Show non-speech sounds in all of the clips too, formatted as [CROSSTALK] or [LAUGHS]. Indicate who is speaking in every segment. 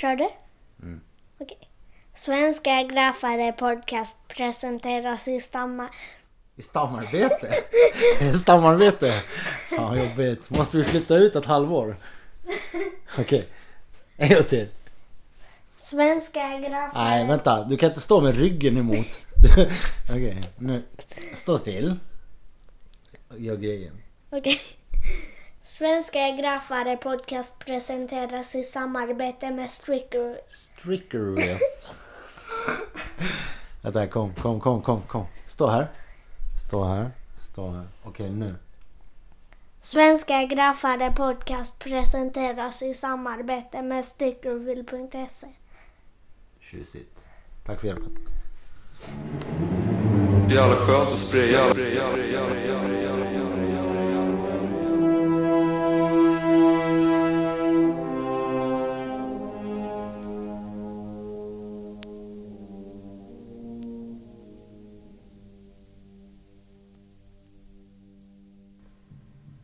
Speaker 1: Kör du?
Speaker 2: Mm.
Speaker 1: Okej. Svenska graffare podcast presenteras i stamma...
Speaker 2: I stamarbete? Stamarbete? Fan vad jobbigt. Måste vi flytta ut ett halvår? Okej. En gång till.
Speaker 1: Svenska graffare...
Speaker 2: Nej vänta, du kan inte stå med ryggen emot. Okej, nu. Stå still. Gör grejen.
Speaker 1: Okej. Svenska graffare podcast presenteras i samarbete med Stricker...
Speaker 2: Strickerwheel. [LAUGHS] Vänta, kom, kom, kom, kom, kom. Stå här. Stå här. Stå här. Okej, nu.
Speaker 1: Svenska graffare podcast presenteras i samarbete med Stickerville.se.
Speaker 2: Tjusigt. Tack för hjälpen.
Speaker 3: Jävla skönt att spraya.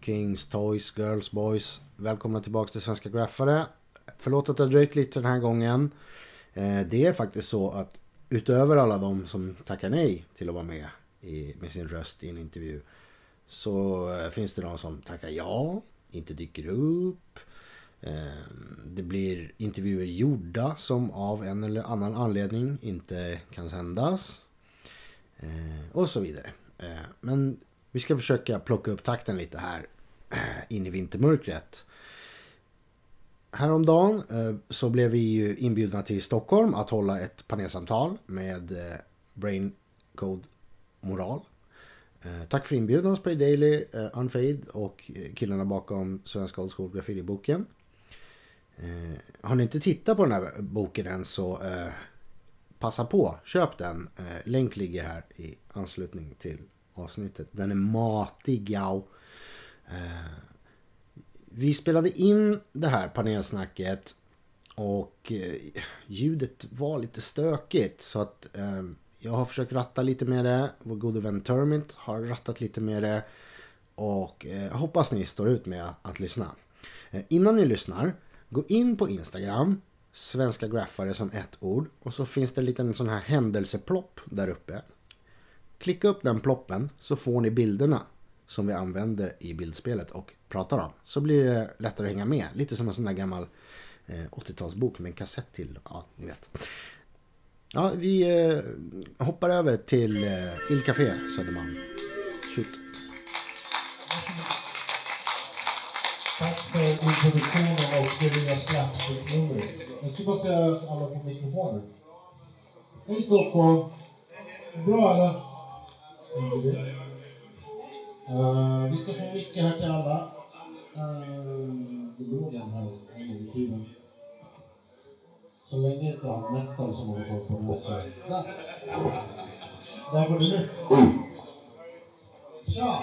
Speaker 2: Kings, Toys, Girls, Boys. Välkomna tillbaka till Svenska Graffare. Förlåt att det har dröjt lite den här gången. Eh, det är faktiskt så att utöver alla de som tackar nej till att vara med i, med sin röst i en intervju så eh, finns det de som tackar ja, inte dyker upp. Ehm, det blir intervjuer gjorda som av en eller annan anledning inte kan sändas. Eh, och så vidare. Men vi ska försöka plocka upp takten lite här [CLEARS THROAT] in i vintermörkret. Häromdagen eh, så blev vi ju inbjudna till Stockholm att hålla ett panelsamtal med eh, Brain Code Moral. Eh, tack för inbjudan Spray Daily, Unfade och killarna bakom Svenska Old School Graffiti-boken. Har ni inte tittat på den här boken än så passa på, köp den. Länk ligger här i anslutning till avsnittet. Den är matig, ja. Eh, vi spelade in det här panelsnacket och eh, ljudet var lite stökigt så att eh, jag har försökt ratta lite med det. Vår gode vän Termint har rattat lite med det och eh, hoppas ni står ut med att, att lyssna. Eh, innan ni lyssnar, gå in på Instagram, svenska graffare som ett ord och så finns det en liten sån här händelseplopp där uppe. Klicka upp den ploppen så får ni bilderna som vi använder i bildspelet och pratar om. Så blir det lättare att hänga med. Lite som en sån där gammal eh, 80-talsbok med en kassett till. Ja, ni vet. Ja, vi eh, hoppar över till eh, Il Café Södermalm. Shoot.
Speaker 4: Tack för introduktionen och det nya slapstick-numret. Jag ska bara säga att alla får mikrofoner. Hej Stockholm! Bra eller? Uh, vi ska få mycket här till alla. Uh, det låg en här en gång i tiden. Så länge inte allt metal som har tagit på mig så... Där! Där var du nu. Tja!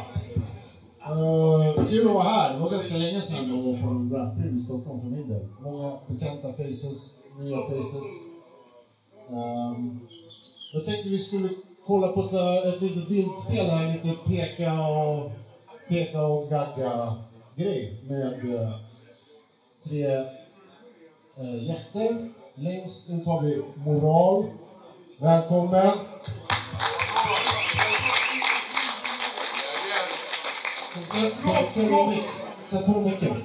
Speaker 4: Uh, kul att vara här. Det var ganska länge sedan jag var på en rapprym i Stockholm för min del. Många bekanta faces, nya faces. Um, jag tänkte vi skulle kolla på ett, så ett litet bildspel här, lite peka och, peka och gagga grej med eh, tre eh, gäster. Längst ut har vi Moral. Välkommen! Sätt på micken.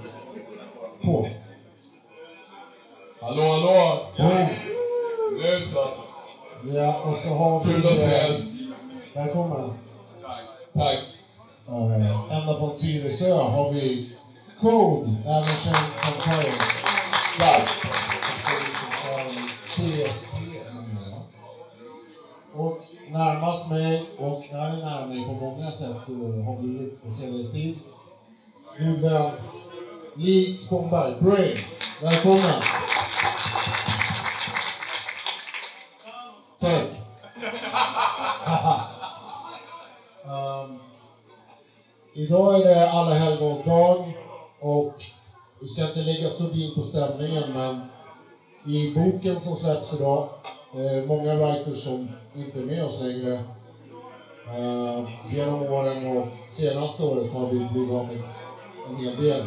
Speaker 4: På.
Speaker 5: Hallå, hallå!
Speaker 4: På.
Speaker 5: Nu så.
Speaker 4: Ja, och så har vi...
Speaker 5: Kul att ses.
Speaker 4: Välkommen.
Speaker 5: Tack.
Speaker 4: Uh, ända från Tyresö har vi Code, även känd som Kayo.
Speaker 5: Tack.
Speaker 4: Och närmast mig, och nej, nära mig på många sätt uh, har blivit på senare tid. Min vän Li Spångberg, Brain. Välkommen! Idag är det alla helgons dag och vi ska inte lägga så på stämningen men i boken som släpps idag, eh, många writers som inte är med oss längre. Eh, genom åren och senaste året har vi blivit av med en hel del.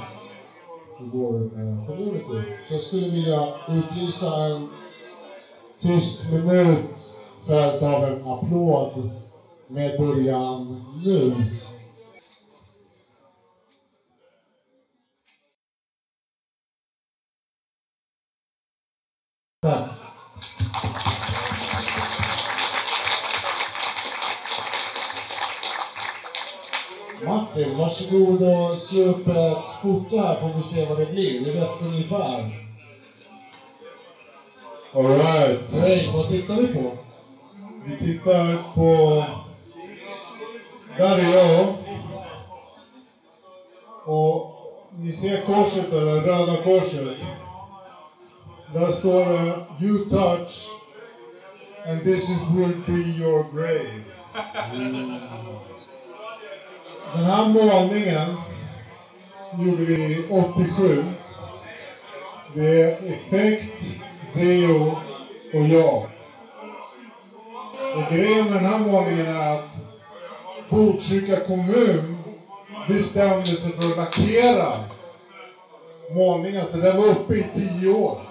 Speaker 4: i vår eh, community. Så jag skulle vilja utlysa en tyst minut följt av en applåd med början nu. Martin, varsågod och slå upp ett foto här får vi se vad det blir. Vi vet ungefär.
Speaker 6: Alright.
Speaker 4: Hej, vad tittar vi på?
Speaker 6: Vi tittar på... Där är jag. Och ni ser korset eller röda korset. Där står det You touch and this is will be your grave. [LAUGHS] Den här målningen gjorde vi 87. Det är Effekt, Zeo och jag. Och grejen med den här målningen är att Botkyrka kommun bestämde sig för att lackera målningen, så den var uppe i tio år.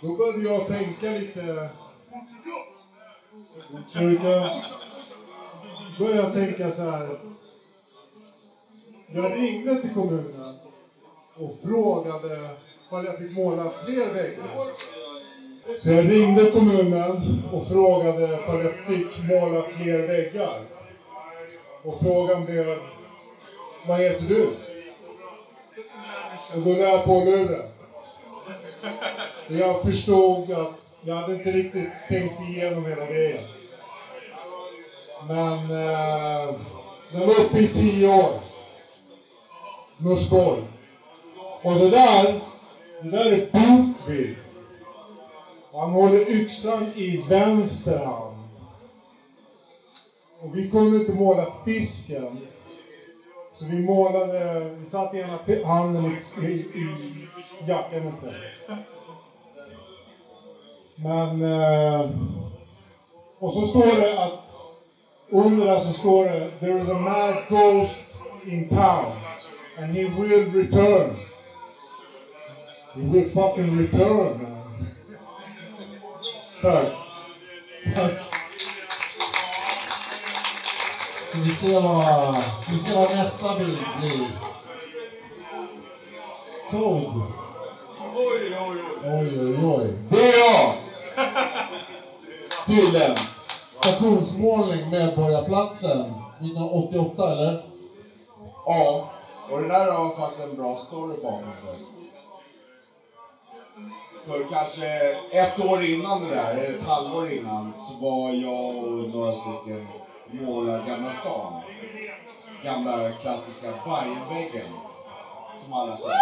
Speaker 6: Då började jag tänka lite... Botkyrka. Började jag tänka så här. Jag ringde till kommunen och frågade om jag fick måla fler väggar. Så jag ringde kommunen och frågade om jag fick måla fler väggar. Och frågan blev, vad heter du? Och då la jag på luren. Jag förstod att jag hade inte riktigt tänkt igenom hela grejen. Men eh, den var uppe i tio år. Norsborg. Och det där, det där är Botvid. Han håller yxan i vänster hand. Och vi kunde inte måla fisken. Så vi målade, vi satte ena handen i, i, i jackan istället. Men... Eh, och så står det att under där så står det There is a mad ghost in town and he will return. He will fucking return man. Tack. Tack.
Speaker 4: Ska vi se vad, ska vi se vad nästa bild blir.
Speaker 6: Code.
Speaker 5: Oj, oj, oj.
Speaker 4: Oj, oj, oj.
Speaker 6: Det är jag!
Speaker 4: Tydligen. Stationsmålning Medborgarplatsen 1988 eller?
Speaker 7: Ja, och det där har faktiskt en bra story bakom sig. För kanske ett år innan det där, eller ett halvår innan, så var jag och några stycken målade Gamla stan. Gamla klassiska Bajenväggen. Som alla känner.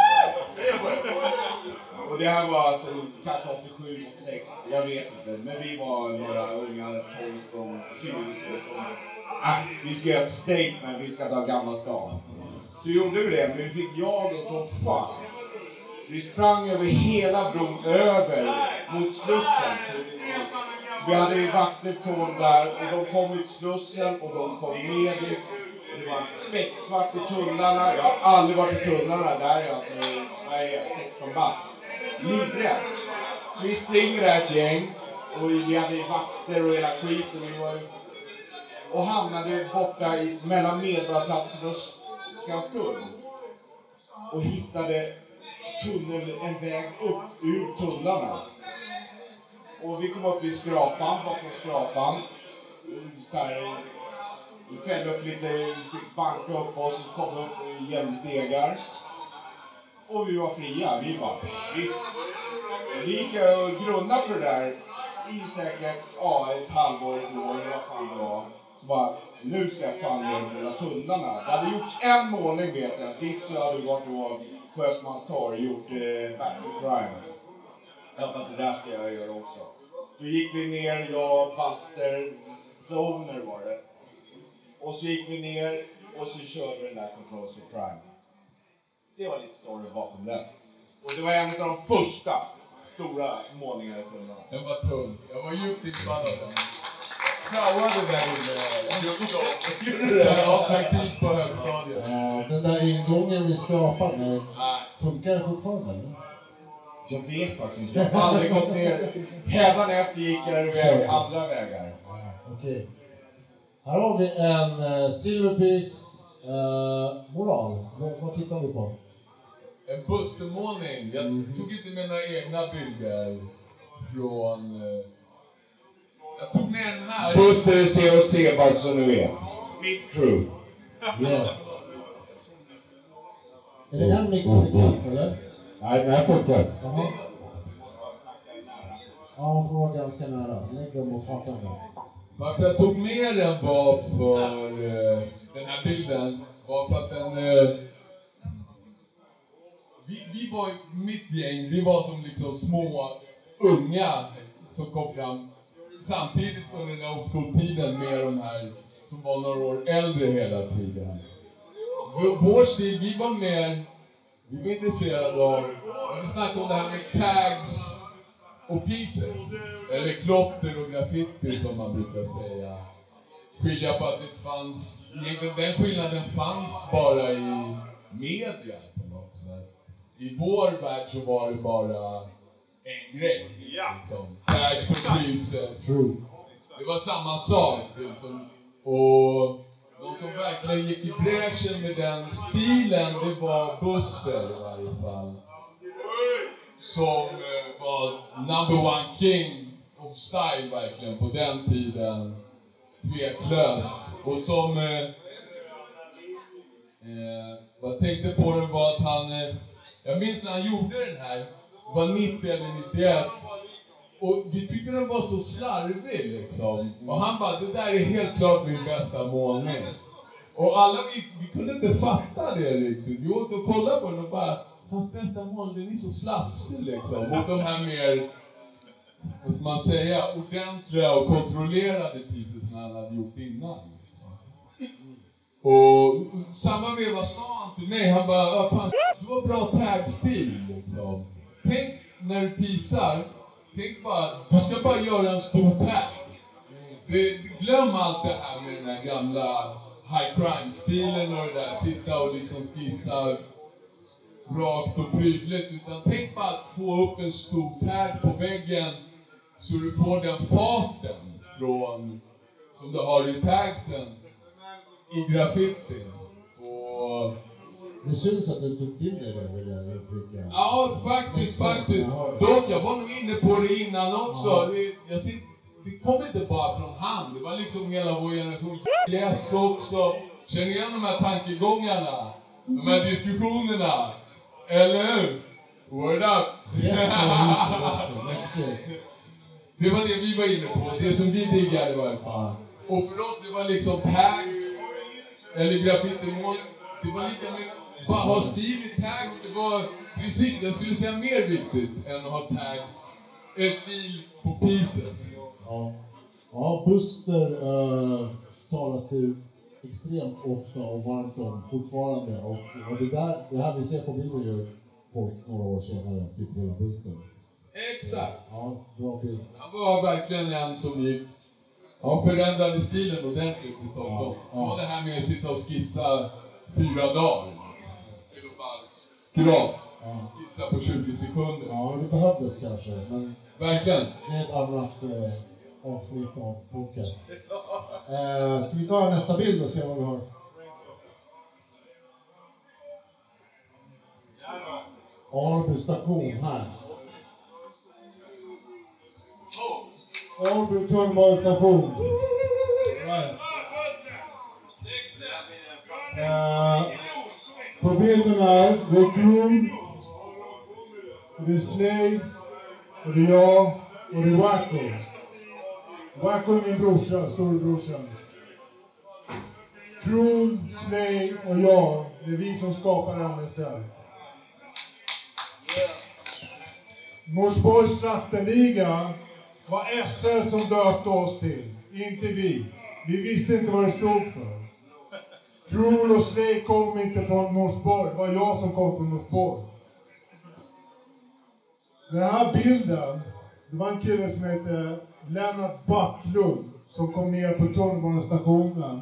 Speaker 7: Och det här var alltså kanske 87, 86, jag vet inte. Men vi var några unga tolv från Tyresö som Ah, vi ska göra ett statement, vi ska ta Gamla stan. Så gjorde vi det, men vi fick jagen som fan. Vi sprang över hela bron, över mot Slussen. Så, så vi hade ju vakter från där och de kom ut Slussen och de kom medis. Det var becksvart i tunnlarna. Jag har aldrig varit i tunnlarna. Där är jag alltså, vad är jag, 16 bast. Livrädd. Så vi springer där ett gäng och vi hade vakter och hela skiten. Och, var och hamnade borta i, mellan Medborgarplatsen och Skanstull. Och hittade tunnel, en väg upp ur tunnlarna. Och vi kom upp vid skrapan, bakom skrapan. Så här, fällde upp lite, vi fick banka upp oss och kom upp eh, genom stegar. Och vi var fria. Vi bara shit. Vi gick och grunnade på det där i säkert ja, ett halvår, ett år, eller vad fan det var. Så bara, nu ska jag fan ner de där tunnlarna. Det hade gjorts en målning vet jag. Disse hade varit på Sjösmans torg och gjort eh, Back to Crime. Jag bara, det där ska jag göra också. Då gick vi ner, jag, Buster, Zoner var det. Och så gick vi ner och så körde vi den där Controls of Crime. Det var lite story bakom den. Och det var en av de första stora målningarna i tunnlarna.
Speaker 5: Den var tung. Jag var djupt inblandad.
Speaker 7: praoade där inne. Jag har praktik på högstadiet.
Speaker 4: Ja, den där ingången vi skapade,
Speaker 7: Nej,
Speaker 4: funkar det fortfarande? eller?
Speaker 7: jag vet faktiskt inte. Jag har aldrig gått ner. Hädanefter gick jag andra vägar.
Speaker 4: Okej. Här har vi en uh, Silverpiece eh, moral. Vad, vad tittar vi på?
Speaker 8: En Bustermålning. Jag tog inte mina egna bilder från... eh, Jag tog med den här.
Speaker 7: Buster COC bara så ni vet. Mitt crew.
Speaker 4: Yeah. Är det den mixen i kaffe eller?
Speaker 7: Nej, den här funkar.
Speaker 4: Jaha. Ja, hon får vara ganska nära. Lägg dem mot hakan där.
Speaker 8: Varför jag tog med den var för eh, den här bilden var för att den... Eh, vi, vi var i mitt gäng, vi var som liksom små unga som kom fram. Samtidigt under den här old school-tiden med de här som var några år äldre hela tiden. Vår- Vår stil, vi var mer, vi var intresserade av, vi snackade om det här med tags och pieces. Eller klotter och graffiti som man brukar säga. Skilja på att det fanns, den skillnaden fanns bara i media på något sätt. I vår värld så var det bara en grej. Liksom. Tags och pieces.
Speaker 4: True.
Speaker 8: Det var samma sak. Liksom. Och de som verkligen gick i bräschen med den stilen, det var Buster i varje fall. Som eh, var number one king of style verkligen på den tiden. Tveklöst. Och som... Eh, eh, vad jag tänkte på det var att han... Eh, jag minns när han gjorde den här. Det var 90 eller 91. Och vi tyckte den var så slarvig liksom. Och han bara, det där är helt klart min bästa målning. Och alla vi, vi kunde inte fatta det riktigt. Vi åkte och kollade på den och bara, hans bästa mål, den är så slafsig liksom. Mot de här mer, vad ska man säga, ordentliga och kontrollerade pieces han hade gjort innan. Och samma veva sa han till mig, han bara, fan, du har bra tagstil liksom. Tänk när du pisar, tänk bara, du ska bara göra en stor tag. Glöm allt det här med den här gamla high crime-stilen och det där, sitta och liksom skissa rakt och prydligt. Utan tänk bara att få upp en stor tag på väggen så du får den farten från, som du har i tagsen i graffitin. Och
Speaker 4: Det syns att du tog till dig det vill jag uttrycka.
Speaker 8: Ja, faktiskt, faktiskt. Dock, jag var nog inne på det innan också. Det, jag det kom inte bara från han, det var liksom hela vår generation. Yes också. Känner igen de här tankegångarna? De här diskussionerna? Eller hur? Word up!
Speaker 4: Yes. [LAUGHS]
Speaker 8: Det var det vi var inne på, det som vi diggade i varje fall. Och för oss, det var liksom tags, eller graffitimål. Det var lika med bara ha stil i tags. Det var precis, jag skulle säga mer viktigt än att ha tags, eh, stil på pieces.
Speaker 4: Ja. ja, Buster uh, talas det extremt ofta och varmt om fortfarande. Och, och det, där, det här vi ser på bilden gör folk några år senare, typ hela bunten.
Speaker 8: Exakt.
Speaker 4: Ja, bra bild.
Speaker 8: Han var verkligen en som gick, han förändrade stilen ordentligt i Stockholm.
Speaker 4: Ja, ja.
Speaker 8: Det här med att sitta och skissa fyra dagar. Krav.
Speaker 4: Ja.
Speaker 8: Skissa på 20 sekunder.
Speaker 4: Ja, det behövdes kanske, men
Speaker 8: Verkligen.
Speaker 4: det är ett annat eh, avsnitt av podcast. Eh, ska vi ta nästa bild och se vad vi har? Alby station här. Alby tunnelbanestation. Eh, på bilden här, det är Krum, det är Slave, och det är jag, och det är Wacko. Wacko är min brorsa, storebrorsan. Kron, Slay och jag, det är vi som skapar MSR. Norsborgs Snattenliga var SR som döpte oss till, inte vi. Vi visste inte vad det stod för. Kron och Slay kom inte från Norsborg, det var jag som kom från Norsborg. Den här bilden, det var en kille som hette Lennart Backlund
Speaker 6: som kom ner på tunnelbanestationen.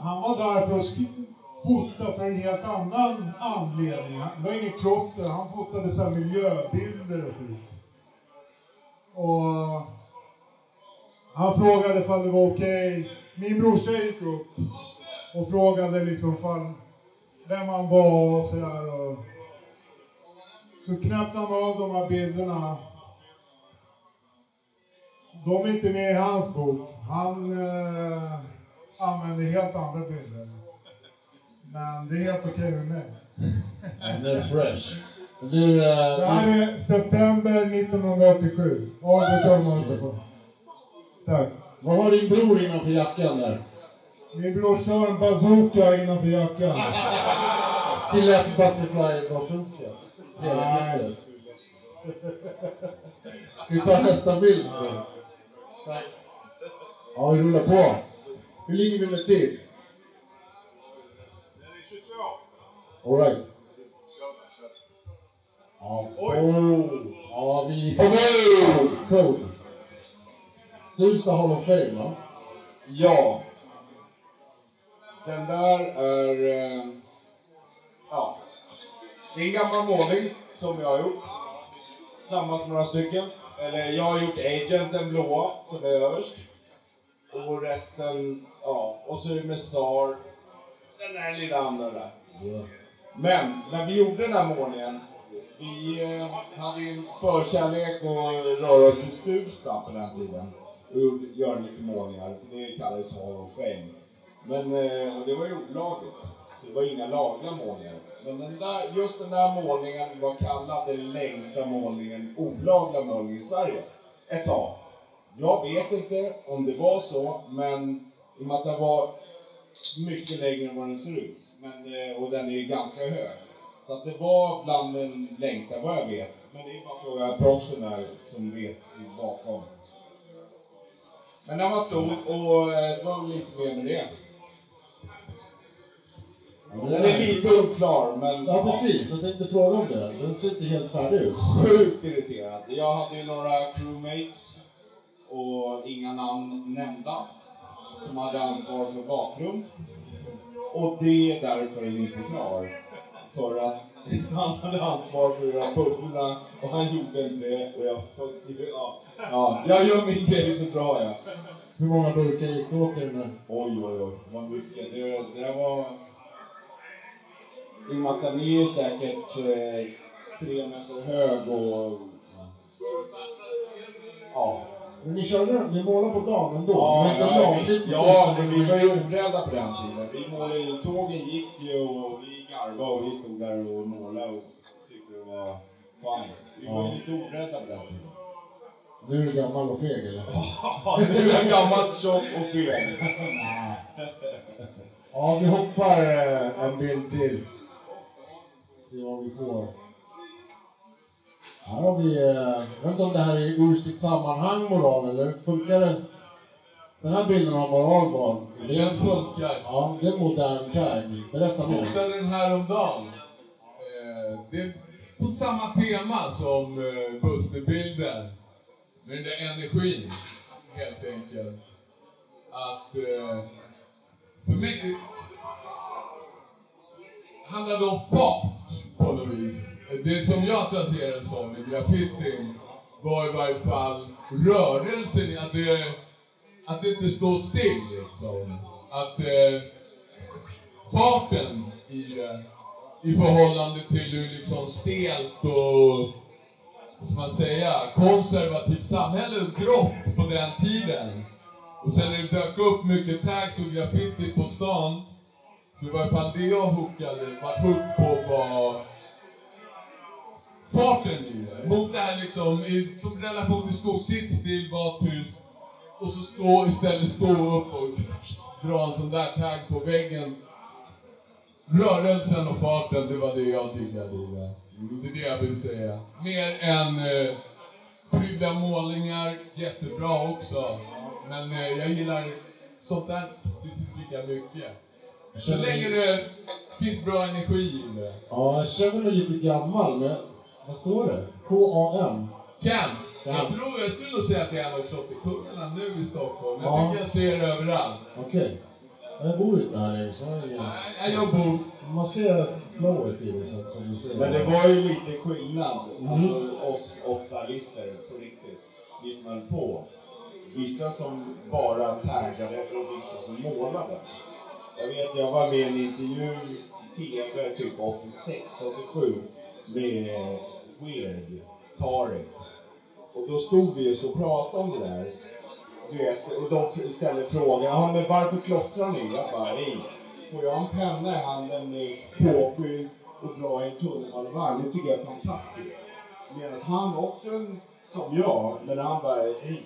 Speaker 6: Han var där för att fota för en helt annan anledning. Det var inget klotter, han fotade så här miljöbilder och skit. Och han frågade ifall det var okej. Min brorsa gick upp och frågade liksom vem han var och sådär. Så knäppte han av de här bilderna. De är inte med i hans bok. Han eh, använder helt andra bilder. Men det är helt okej med mig.
Speaker 4: Den är fresh. Du,
Speaker 6: Det
Speaker 4: eh,
Speaker 6: här är september 1987. Albert Tullmansson. Tack.
Speaker 4: vad har din bror innanför jackan där?
Speaker 6: Min brorsa har en bazooka innanför jackan.
Speaker 4: Stilett Butterfly bazooka. Hela kittet. Vi tar nästa bild. då. Ja, vi rullar på. Hur ligger vi med tid? Alright. Ja. Oh. Ja, vi... Code. Stuvsta Hall of Fame, va?
Speaker 7: Ja. Den där är... eh, Ja. Det är en gammal målning som jag har gjort. Tillsammans med några stycken. Eller jag har gjort Agent, den blåa, som är överst. Och resten, ja. Och så är det med SAR. Den där lilla andra där. Men när vi gjorde den här målningen, vi eh, hade ju en förkärlek att röra oss med Stuvsta på den tiden. Och göra lite målningar, det kallades Hall of Fame. Men eh, och det var ju olagligt, så det var inga lagliga målningar. Men den där, just den där målningen var kallad den längsta målningen, olagliga målningen i Sverige. Ett tag. Jag vet inte om det var så, men i och med att den var mycket längre än vad den ser ut. Men, eh, och den är ju ganska hög. Så att det var bland den längsta vad jag vet. Men det är bara att fråga proffsen där som vet bakom. Men den var stor och eh, det var väl lite mer med det. Den är lite oklar men
Speaker 4: Ja, precis. Jag tänkte fråga om det. Den ser inte helt färdig ut.
Speaker 7: sjukt irriterad. Jag hade ju några crewmates och inga namn nämnda som hade ansvar för bakgrund. Och det är därför den inte är klar. För att [LAUGHS] han hade ansvar för att göra bubblorna och han gjorde inte det och jag följde, ja, ja, jag gör min grej så drar jag.
Speaker 4: Hur många burkar gick det åt i den där?
Speaker 7: Oj, oj, oj. Var mycket. Det, det där var... I och med att den är ju säkert eh, tre meter hög och... Ja.
Speaker 4: Men ni körde ni målade på dagen ändå?
Speaker 7: Ja, ja, visst. ja, men vi var ju orädda på den tiden. Vi målade tågen gick ju och vi garvade och vi stod där och målade och tyckte det var fine. Vi var ju lite orädda på den tiden.
Speaker 4: Nu är du gammal och feg eller? [LAUGHS]
Speaker 7: Ja, nu är jag gammal, tjock och feg.
Speaker 4: Ja, vi hoppar eh, en bild till. Se vad vi får. Här har vi, eh, jag vet inte om det här är ur sitt sammanhang moral eller funkar det? Den här bilden av moral var, det är,
Speaker 8: Den funkar.
Speaker 4: ja, det är en modern tag. Berätta mer.
Speaker 8: fotade den häromdagen. Eh, det är på samma tema som eh, Busterbilden. Med den där energin, helt enkelt. Att... För mig handlar det om fart på något vis. Det som jag tracerar det som i graffitin var i varje fall rörelsen, att det, att det inte står still liksom. Att eh, farten i det i förhållande till hur liksom stelt och vad ska man säga, konservativt samhälle och grått på den tiden. Och sen när det dök upp mycket tags och graffiti på stan, så i varje fall det jag hookade, vart hooked på var farten i det. Mot det här liksom, i, som relation till skog, sitt still, var tyst. Och så stå, istället stå upp och dra en sån där tag på väggen. Rörelsen och farten, det var det jag diggade i det. Det är det jag vill säga. Mer än eh, prydda målningar, jättebra också. Men eh, jag gillar sånt där precis lika mycket. Så länge det finns bra energi i det.
Speaker 4: Ja, jag känner mig lite gammal, men vad står det? K-A-M?
Speaker 8: Camp! Jag tror, jag skulle nog säga att det är en av klotterkungarna nu i Stockholm. Jag
Speaker 4: Ja.
Speaker 8: tycker jag ser det överallt.
Speaker 4: Okej. Jag bor inte här så jag.
Speaker 8: Nej, jag bor...
Speaker 4: Man ser flowet i det som, du ser.
Speaker 7: Men det var ju lite skillnad.
Speaker 4: Mm.
Speaker 7: Alltså oss åttalister på riktigt. Vi som höll på. Vissa som bara taggade och vissa som målade. Jag vet, jag var med i en intervju i TV typ 86, 87 med Weird, Tareq. Och då stod vi just och pratade om det där. Du vet, och de ställde frågan, ja men varför klottrar ni? Jag bara, hej, får jag en penna i handen med påfyll och dra i en tunnelbanevagn, det tycker jag är fantastiskt. Medan han också en som jag, men han bara, hej,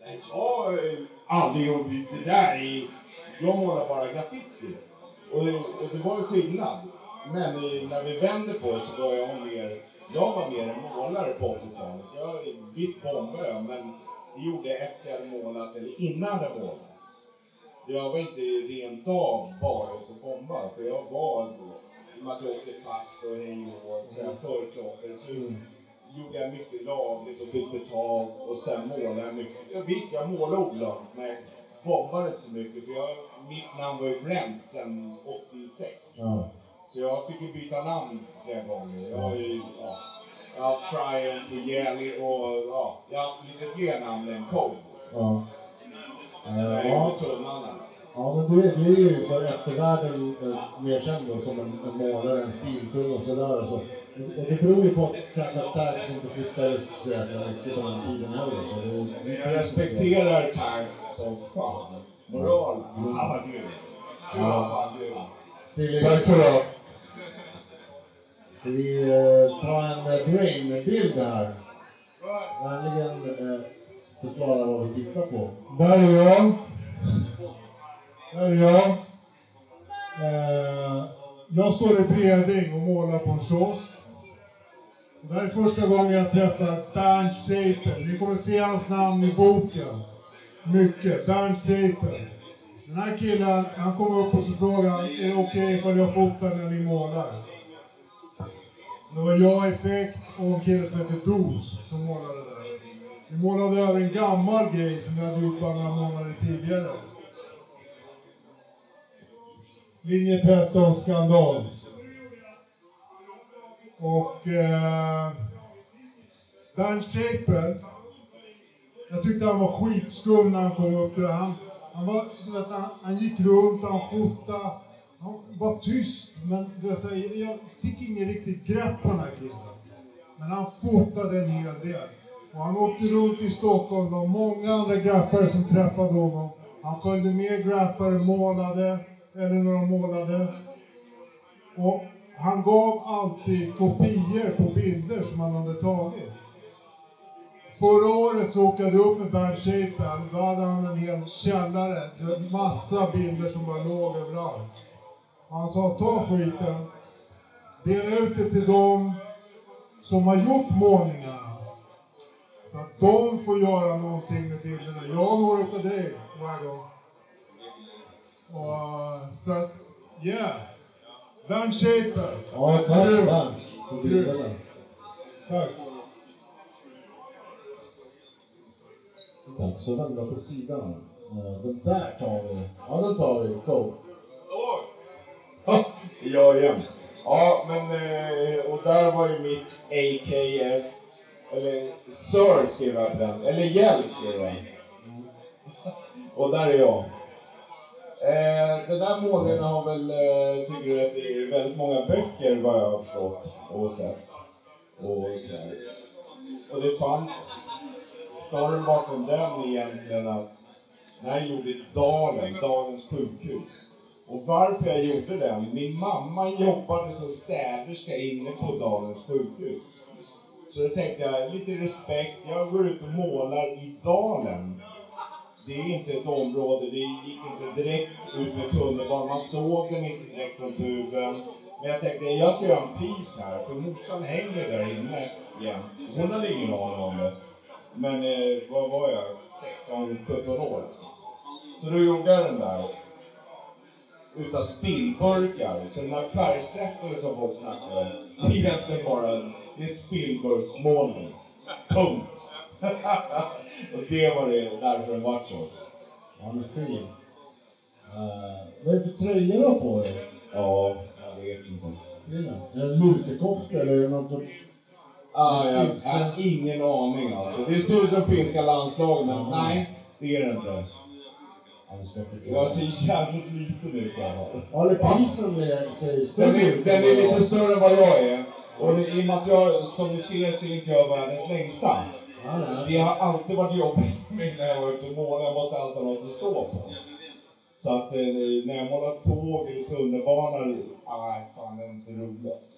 Speaker 7: nej, jag har aldrig gjort det där i, jag målar bara graffiti. Och det, och det var ju skillnad. Men i, när vi vände på det så var jag mer, jag var mer en målare på 80-talet. Jag, visst bombade jag, men det gjorde jag efter jag hade målat eller innan jag målat. Jag var inte rent av bara ute och bomba, för jag var i och med att jag åkte fast och hej och så här förklotter så gjorde jag mycket lagligt och fick betalt och sen målade jag mycket. Ja, visst, jag målade olagligt men jag bombade inte så mycket för jag, mitt namn var ju bränt sedan 86.
Speaker 4: Ja.
Speaker 7: Så jag fick ju byta namn flera gånger. Jag har ju, ja, jag har Triumph och Jelly och ja, jag har lite fler namn än Code.
Speaker 4: Ja.
Speaker 7: Jag
Speaker 4: Eh,
Speaker 7: gjorde
Speaker 4: ja. ja, men du är, du är ju för eftervärlden eh, mer känd då som en, en målare, en stilkung och sådär. Så. Det beror ju på att kanske att tags inte flyttades så jäkla mycket på den tiden heller. Så det,
Speaker 7: Jag respekterar tags som fan. Moral, han var grym. Du var grym.
Speaker 6: Tack så du
Speaker 4: Ska vi eh, ta en eh, brain-bild här? Vänligen eh, förklara vad vi tittar på.
Speaker 6: Där är jag. Där är jag. Eh, jag står i Bredäng och målar på en kiosk. Det här är första gången jag träffar Bernt Seiper. Ni kommer se hans namn i boken. Mycket. Bernt Seiper. Den här killen, han kommer upp och så frågar han, är det okej ifall jag fotar när ni målar? Det var jag, Effekt och en kille som hette Dos som målade där. Vi målade över en gammal grej som vi hade gjort bara några månader tidigare. Linje 13 skandal. Och eh, Bernt Seipel... jag tyckte han var skitskum när han kom upp där. Han, han, var, vet, han, han gick runt, han fotade. Han var tyst, men vet, jag fick ingen riktigt grepp på den här killen. Men han fotade en hel del. Och han åkte runt i Stockholm. Det var många andra graffare som träffade honom. Han följde med graffare, målade, eller när de målade. Och han gav alltid kopior på bilder som han hade tagit. Förra året så åkte jag upp med Bernt Då hade han en hel källare. Det var massa bilder som bara låg överallt. Och han sa, ta skiten. Dela ut det till dem som har gjort målningarna. Så att de får göra någonting med bilderna. Jag har några utav dig varje gång. Och, så att, yeah. Bernt Schaefer.
Speaker 4: Ja, tack.
Speaker 6: Tack.
Speaker 4: Dags att vända på sidan. Eh, Den där tar vi. Ja, den tar vi. Go.
Speaker 7: Jag igen. Ja, men eh, och där var ju mitt AKS, eller Sir skrev jag på den, eller Hjälp skrev jag. Och där är jag. Eh, den där målningen har väl eh, figurerat i väldigt många böcker vad jag har förstått och sett. Och, så här. och det fanns, storyn bakom den egentligen att när jag gjorde Dalen, Dagens sjukhus, och varför jag gjorde den? Min mamma jobbade som städerska inne på Dalens sjukhus. Så då tänkte jag, lite respekt, jag går ut och målar i Dalen. Det är inte ett område, det gick inte direkt ut med tunnelbanan, man såg den inte direkt från tuben. Men jag tänkte, jag ska göra en piece här, för morsan hänger där inne igen. Hon hade ingen aning om det. Men eh, vad var jag? 16-17 år. Så då gjorde jag den där utav spillburkar. Så den här färgsättningen som folk snackar om, [LAUGHS] det är egentligen bara det är spillburksmålning. Punkt. [LAUGHS] och det var det därför det vart så.
Speaker 4: Han är fin. Uh, vad är det för tröja du har på dig?
Speaker 7: Ja, jag vet inte.
Speaker 4: Är det en lusekofta eller är det någon sorts...
Speaker 7: Ah, jag, har ingen aning alltså. Det ser ut som finska landslaget, men nej, det är det inte.
Speaker 4: Ja.
Speaker 7: Jag ser jävligt liten ut i alla fall.
Speaker 4: Ja, eller pisen är, säger
Speaker 7: Den
Speaker 4: större
Speaker 7: är, den är lite större än vad jag är. Och i och med att jag, som ni ser, så är inte jag världens längsta.
Speaker 4: Ja.
Speaker 7: Det har alltid varit jobbigt för mig när jag var ute och målade. Jag måste alltid ha något att stå på. Så att eh, när jag målar tåg eller tunnelbana, nej fan det är inte roligt.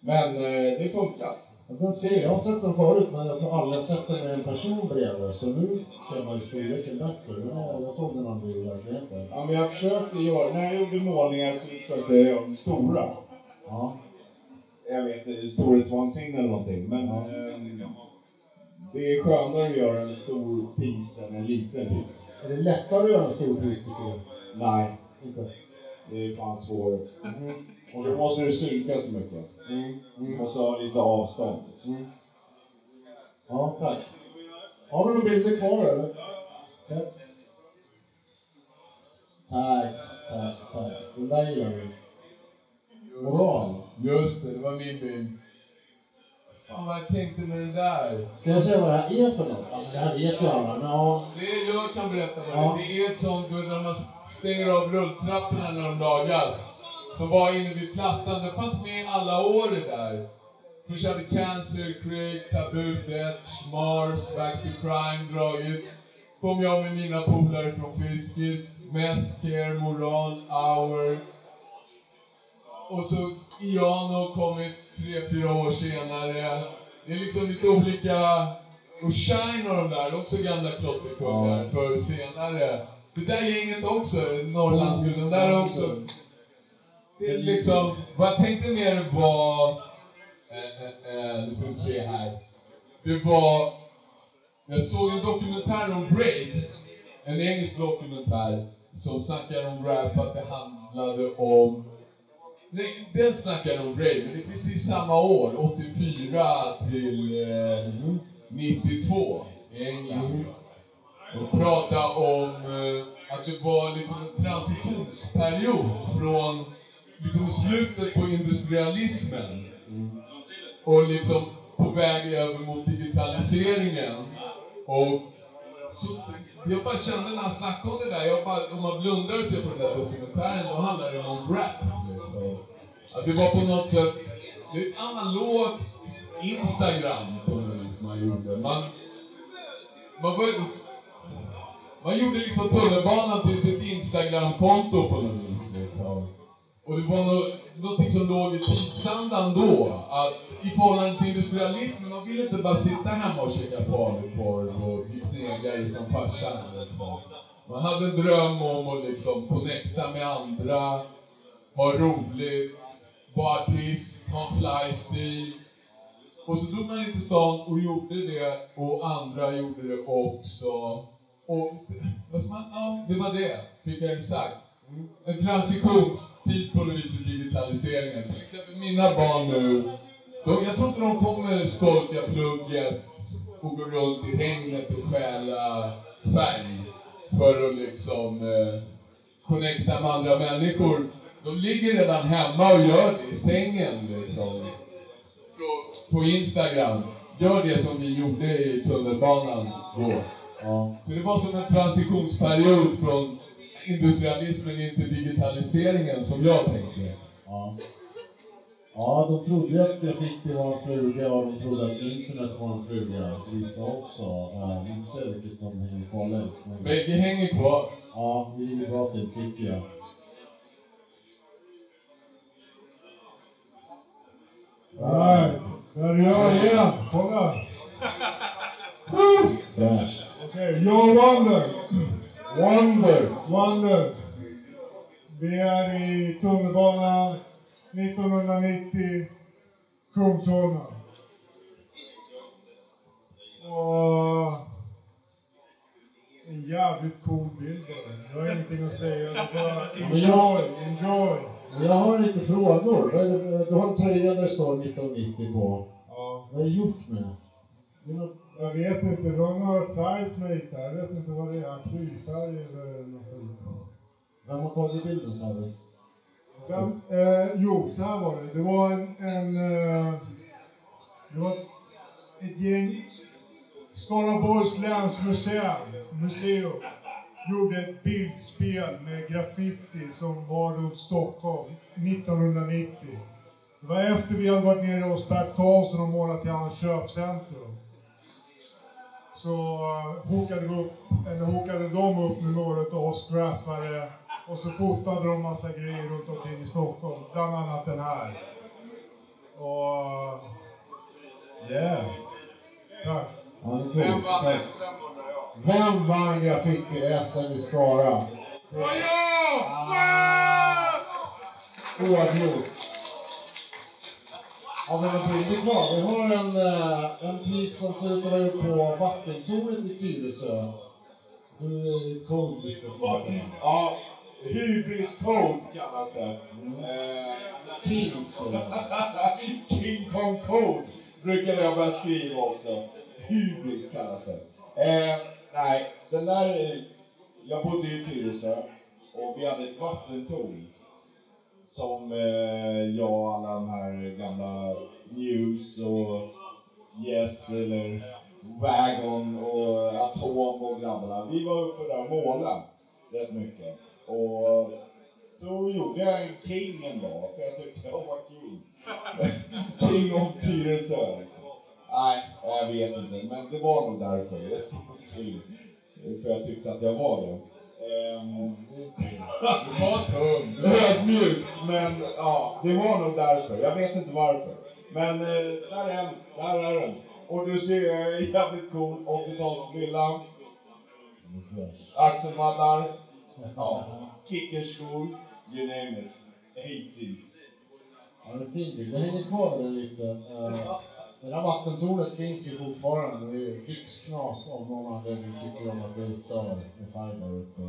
Speaker 7: Men eh, det funkar.
Speaker 4: Ja, Den ser, jag har sett den förut men jag tror aldrig jag sett den med en person bredvid. Så nu ser man ju storleken bättre. Men jag, jag såg den aldrig i verkligheten.
Speaker 7: Ja, men jag försökte göra, när jag gjorde målningar så försökte jag göra dem stora.
Speaker 4: Ja.
Speaker 7: Jag vet inte, storhetsvansinne eller någonting. Men
Speaker 4: Ja.
Speaker 7: Det är skönare att göra en stor pis än en liten pis.
Speaker 4: Är det lättare att göra en stor tycker du?
Speaker 7: Nej,
Speaker 4: Inte?
Speaker 7: det är fan svårare. Och då måste du synka så mycket. Du måste ha lite avstånd.
Speaker 4: Ja, tack. Har vi några bilder kvar eller? Fett. Tax, tax, tax. Den där gillar vi. Moral.
Speaker 8: Just det, det var min bild. Fan vad tänkte med det där.
Speaker 4: Ska jag säga vad det här är för något? Ja, men det här vet ju alla, men ja.
Speaker 8: Det är, jag kan berätta vad
Speaker 4: Ja.
Speaker 8: det är. Ett sånt när man stänger av rulltrapporna när de lagas. Som var inne vid plattan. Det fanns med alla år det där. Först hade Cancer, Craig, Taboo, Death, Mars, Back to Crime dragit. Kom jag med mina polare från Fiskis, Meth, Care, Moral, Hour. Och så Iano kommit tre, fyra år senare. Det är liksom lite olika... Och Shine och de där, också gamla klotterkungar för senare. Det där gänget också, Norrlandsguld, de där också. Det är liksom, vad jag tänkte mer var, eh, eh, eh, nu ska vi se här. Det var, jag såg en dokumentär om Brave, en engelsk dokumentär som snackar om rap, att det handlade om Nej, den snackar om Brave, men det är precis samma år, 84 till eh, 92 i England. Och prata om eh, att det var liksom en transitionsperiod från liksom slutet på industrialismen och liksom på väg över mot digitaliseringen. Och så, jag bara kände när han snackade om det där, jag bara, om man blundar och ser på den där dokumentären, då handlar det om rap. Alltså, Att det var på något sätt, det är ett analogt Instagram på något vis man gjorde. Man, man, var, man gjorde liksom tunnelbanan till sitt Instagram-konto på något vis. Liksom. Och det var något, någonting som låg i tidsandan då, att i förhållande till industrialismen, man ville inte bara sitta hemma och käka falukorv och bli knegare som farsan. Liksom. Man hade en dröm om att liksom connecta med andra, ha roligt, vara artist, ha en fly-stil. Och så drog man in till stan och gjorde det, och andra gjorde det också. Och vad man, ja, det var det, fick jag exakt. En transitionstid på lite digitaliseringen. Till exempel mina barn nu, de, jag tror inte de kommer skolka plugget och gå runt i regnet och stjäla färg för att liksom eh, connecta med andra människor. De ligger redan hemma och gör det i sängen liksom. På- Instagram. Gör det som vi gjorde i tunnelbanan då.
Speaker 4: Ja.
Speaker 8: Så det var som en transitionsperiod från industrialismen in till digitaliseringen som jag tänkte.
Speaker 4: Ja. Ja, de trodde att graffiti var en fluga och de trodde att internet var en fluga. Vissa också. Ja, vi får se vilket som hänger kvar längst.
Speaker 8: Bägge hänger kvar.
Speaker 4: ja, vi är bra till tycker jag.
Speaker 6: Där är jag igen. Kolla.
Speaker 4: Fräsch.
Speaker 6: Okej, Joe Wonder.
Speaker 4: Wonder!
Speaker 6: Wonder. Vi är i tunnelbanan 1990, Kungsholmen. Och en jävligt cool bild bara. Jag har ingenting att säga. Bara enjoy, enjoy.
Speaker 4: Jag har lite frågor. Är Du har en tröja där det står 1990 på.
Speaker 6: Ja.
Speaker 4: Vad är det gjort med? Är
Speaker 6: Jag vet inte, det var några färgsmake där. Jag vet inte vad det är. Akrylfärg eller något skit.
Speaker 4: Vem har tagit bilden sa du?
Speaker 6: Vem, eh, jo, så här var det. Det var en... en eh, det var ett gäng Skaraborgs läns museum, museum gjorde ett bildspel med graffiti som var runt Stockholm 1990. Det var efter vi hade varit nere hos Bert Karlsson och målat till hans köpcentrum. Så hookade, vi upp, eller hookade de upp med några av oss graffare och så fotade de massa grejer runt omkring i Stockholm. Bland annat den här. Och... Yeah. Tack.
Speaker 7: Vem vann. SM?
Speaker 4: Vem vann graffiti-SM i Skara? Oavgjort. Har vi någon bild kvar? Vi har en, en pris som ser ut att vara gjord på vattentornet i Tyresö. Hur det ska vara.
Speaker 7: Ja, Hybris Code kallas det. Eh,
Speaker 4: King det. [LAUGHS]
Speaker 7: King Kong Code brukade jag börja skriva också. Hybris kallas det. Eh, nej, den där... Jag bodde i Tyresö och vi hade ett vattentorn som eh, jag och alla de här gamla News och Yes eller Wagon och Atom och grabbarna. Vi var uppe där och målade rätt mycket. Och så gjorde jag en King en dag, för jag tyckte jag var King. [LAUGHS] king of Tyresö liksom. Nej, jag vet inte, men det var nog därför. Jag skrev till. För jag tyckte att jag var det. Ehm,
Speaker 8: Du var tung. [LAUGHS]
Speaker 7: Ödmjukt, men ja, det var nog därför. Jag vet inte varför. Men eh, där är den, där är den. Och du ser eh, jävligt cool 80-talsfrilla. Axelmaddar. Ja, kickerskor. You name it. 80s.
Speaker 4: Ja, det är fin bild. Det hänger kvar där lite. Eh, Det här vattentornet finns ju fortfarande. Det är riksknas av någon anledning tycker de att det är stör med där uppe.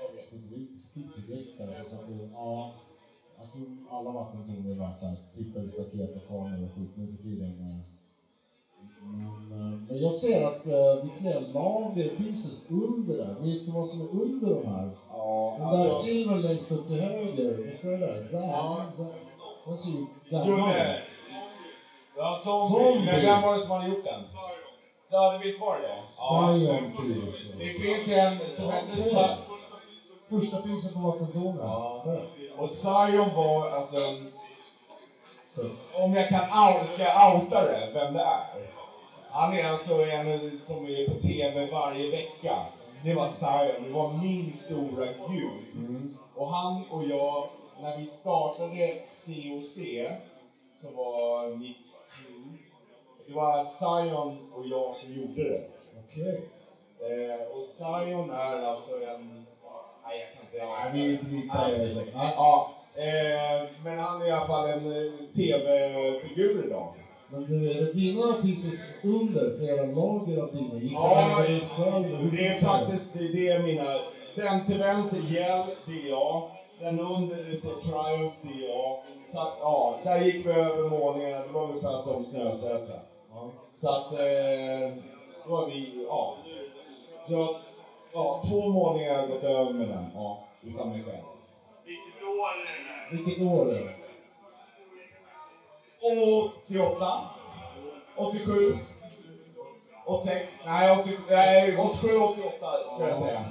Speaker 4: Jag vet inte, skyddseffekter. Så att det, ja, jag tror alla vattentorn är bara såhär trippelstaket och kameror och skit nu för tiden. eh. Men, eh, men jag ser att eh, det är flera lager pieces under där. Minns du vad som är under de här?
Speaker 7: Ja,
Speaker 4: Den där
Speaker 7: alltså.
Speaker 4: silvern längst upp till höger, vad står det där? Zan,
Speaker 7: Ja.
Speaker 4: Den ser ju gammal ut.
Speaker 7: Ja, zombie.
Speaker 4: Zombie.
Speaker 7: Men vem var det som hade gjort den? Så visst var det det?
Speaker 4: Zion Tyresö.
Speaker 7: Det finns ju en som hette
Speaker 4: Första priset på vattentornet.
Speaker 7: Ja. Och Zion var alltså en... Om jag kan out, ska jag outa det, vem det är? Han är alltså en som är på TV varje vecka. Det var Zion, det var min stora gud. Och han och jag, när vi startade COC, som var mitt det var Zion och jag som gjorde det.
Speaker 4: Okej.
Speaker 7: Eh, och Zion är alltså en... Nej, jag kan inte...
Speaker 4: Nej, vi blippar det.
Speaker 7: Ja, eh, men han är i alla fall en eh, TV-figur idag.
Speaker 4: Men du, det dina pieces under flera lager av dina? Gick
Speaker 7: Ja,
Speaker 4: det
Speaker 7: är faktiskt det, det är mina... Den till vänster, Gel, det är jag. Den under, det står Triumph, det är jag. Så att, ja, där gick vi över målningarna. Det var ungefär som Snösätra. Så att, eh, då var vi, ja. Så, ja, två målningar har jag gått över med den, ja, utan mig själv.
Speaker 4: Vilket år är det?
Speaker 7: 88, 87, 86, nej, 80, nej 87, 88 skulle jag säga.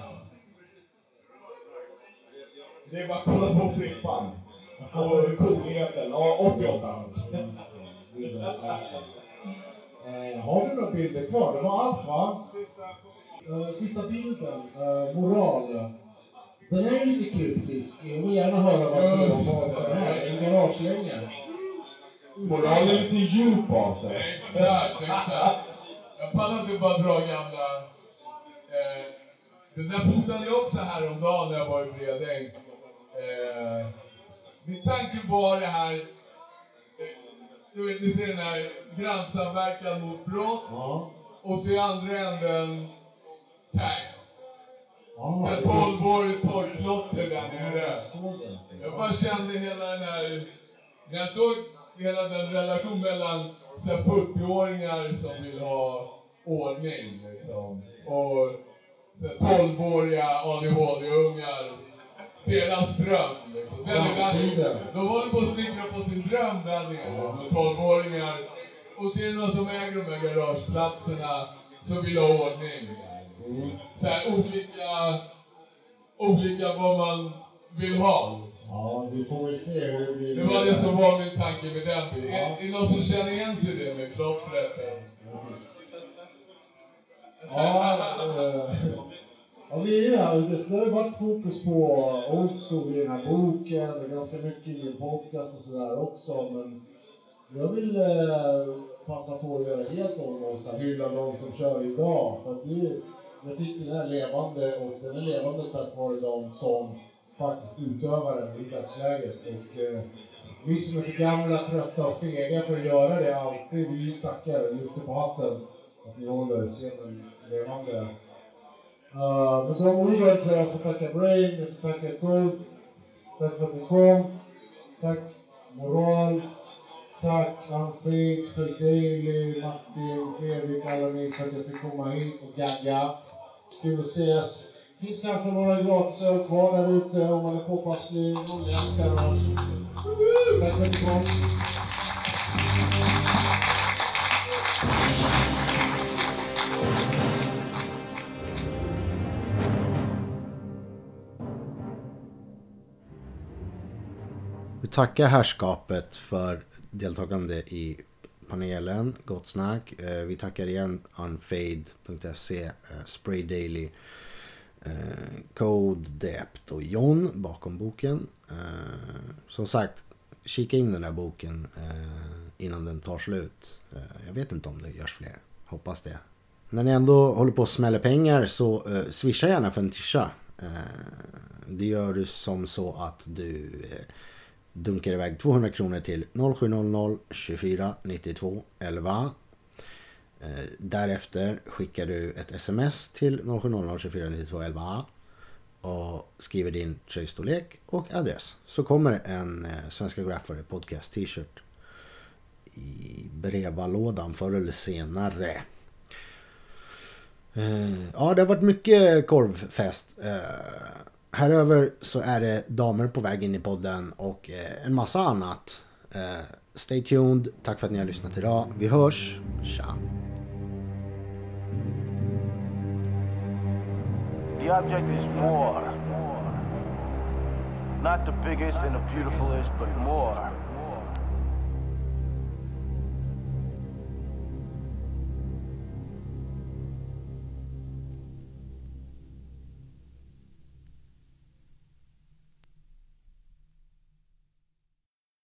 Speaker 7: Det är bara att kolla på flippan. Och coolheten. Ja, 88. [LAUGHS]
Speaker 4: Eh, har vi några bilder kvar? Det var allt va? Eh, sista bilden, eh, moral. Den är lite kryptisk. Jag vill gärna höra varför de har den här. En garagelänge.
Speaker 7: Moral är lite djup av sig.
Speaker 8: Exakt, exakt. Jag pallar inte bara dra gamla... Eh, den där fotade jag också häromdagen när jag var i Bredäng. Eh, min tanke var det här... Du vet, ni ser den här grannsamverkan mot brott
Speaker 4: Ja.
Speaker 8: och så i andra änden tax.
Speaker 4: Ja,
Speaker 8: En 12-årig torgklotter där nere.
Speaker 4: jag.
Speaker 8: Jag bara kände hela den här... När jag såg hela den relation mellan så här 40-åringar som vill ha ordning liksom. Och 12-åriga ADHD-ungar, deras dröm liksom.
Speaker 4: Framtiden.
Speaker 8: de håller på att snickra på sin dröm där nere, med 12-åringar. Och så är det någon som äger de här garageplatserna som vill ha ordning. Så här olika, olika vad man vill ha.
Speaker 4: Ja, vi får väl se hur det blir.
Speaker 8: Det var det som var min tanke med den bilden. Är, är det någon som känner igen sig i det med klottret?
Speaker 4: Ja, [LAUGHS] eh, ja, vi är ju här. Det det har ju varit fokus på old school i den här boken och ganska mycket i min podcast och sådär också. Men jag vill eh, passa på att göra helt om och så här, hylla de som kör idag. För att vi, jag fick den är levande och den är levande tack vare de som faktiskt utövar den i dagsläget. Och, eh, vi som är för gamla, trötta och fega för att göra det alltid, vi tackar, lyfter på hatten att ni håller scenen levande. Eh, uh, med de orden får jag få tacka Brain, jag får tacka Cold. tack för att ni kom. Tack Moral, tack Unfade, Spray Daily, Martin, Fredrik, alla ni för att jag fick komma hit och gagga. Kul att ses. Finns kanske några gratisöl kvar där ute om man är påpasslig. Jag älskar dem. Tack för att ni kom.
Speaker 2: Tacka herrskapet för deltagande i panelen. Gott snack. Eh, vi tackar igen unfade.se, eh, Spray Daily, eh, Code Dept och John bakom boken. Som sagt, kika in den här boken innan den tar slut. Jag vet inte om det görs fler. Hoppas det. När ni ändå håller på att smälla pengar så eh, swisha gärna för en tisha. Eh, det gör du som så att du eh, dunkar iväg 200 kronor till 0700 24 92 11. Därefter skickar du ett sms till 0700 24 92 11 och skriver din tröjstorlek och adress. Så kommer en eh, Svenska Graffare Podcast t-shirt i brevlådan förr eller senare. Eh, ja, det har varit mycket korvfest. Eh, Eh, här över så är det damer på väg in i podden och eh, en massa annat. Eh, stay tuned. Tack för att ni har lyssnat idag. Vi hörs. Tja!
Speaker 9: The object is more. Not the biggest and the beautifulest, but more.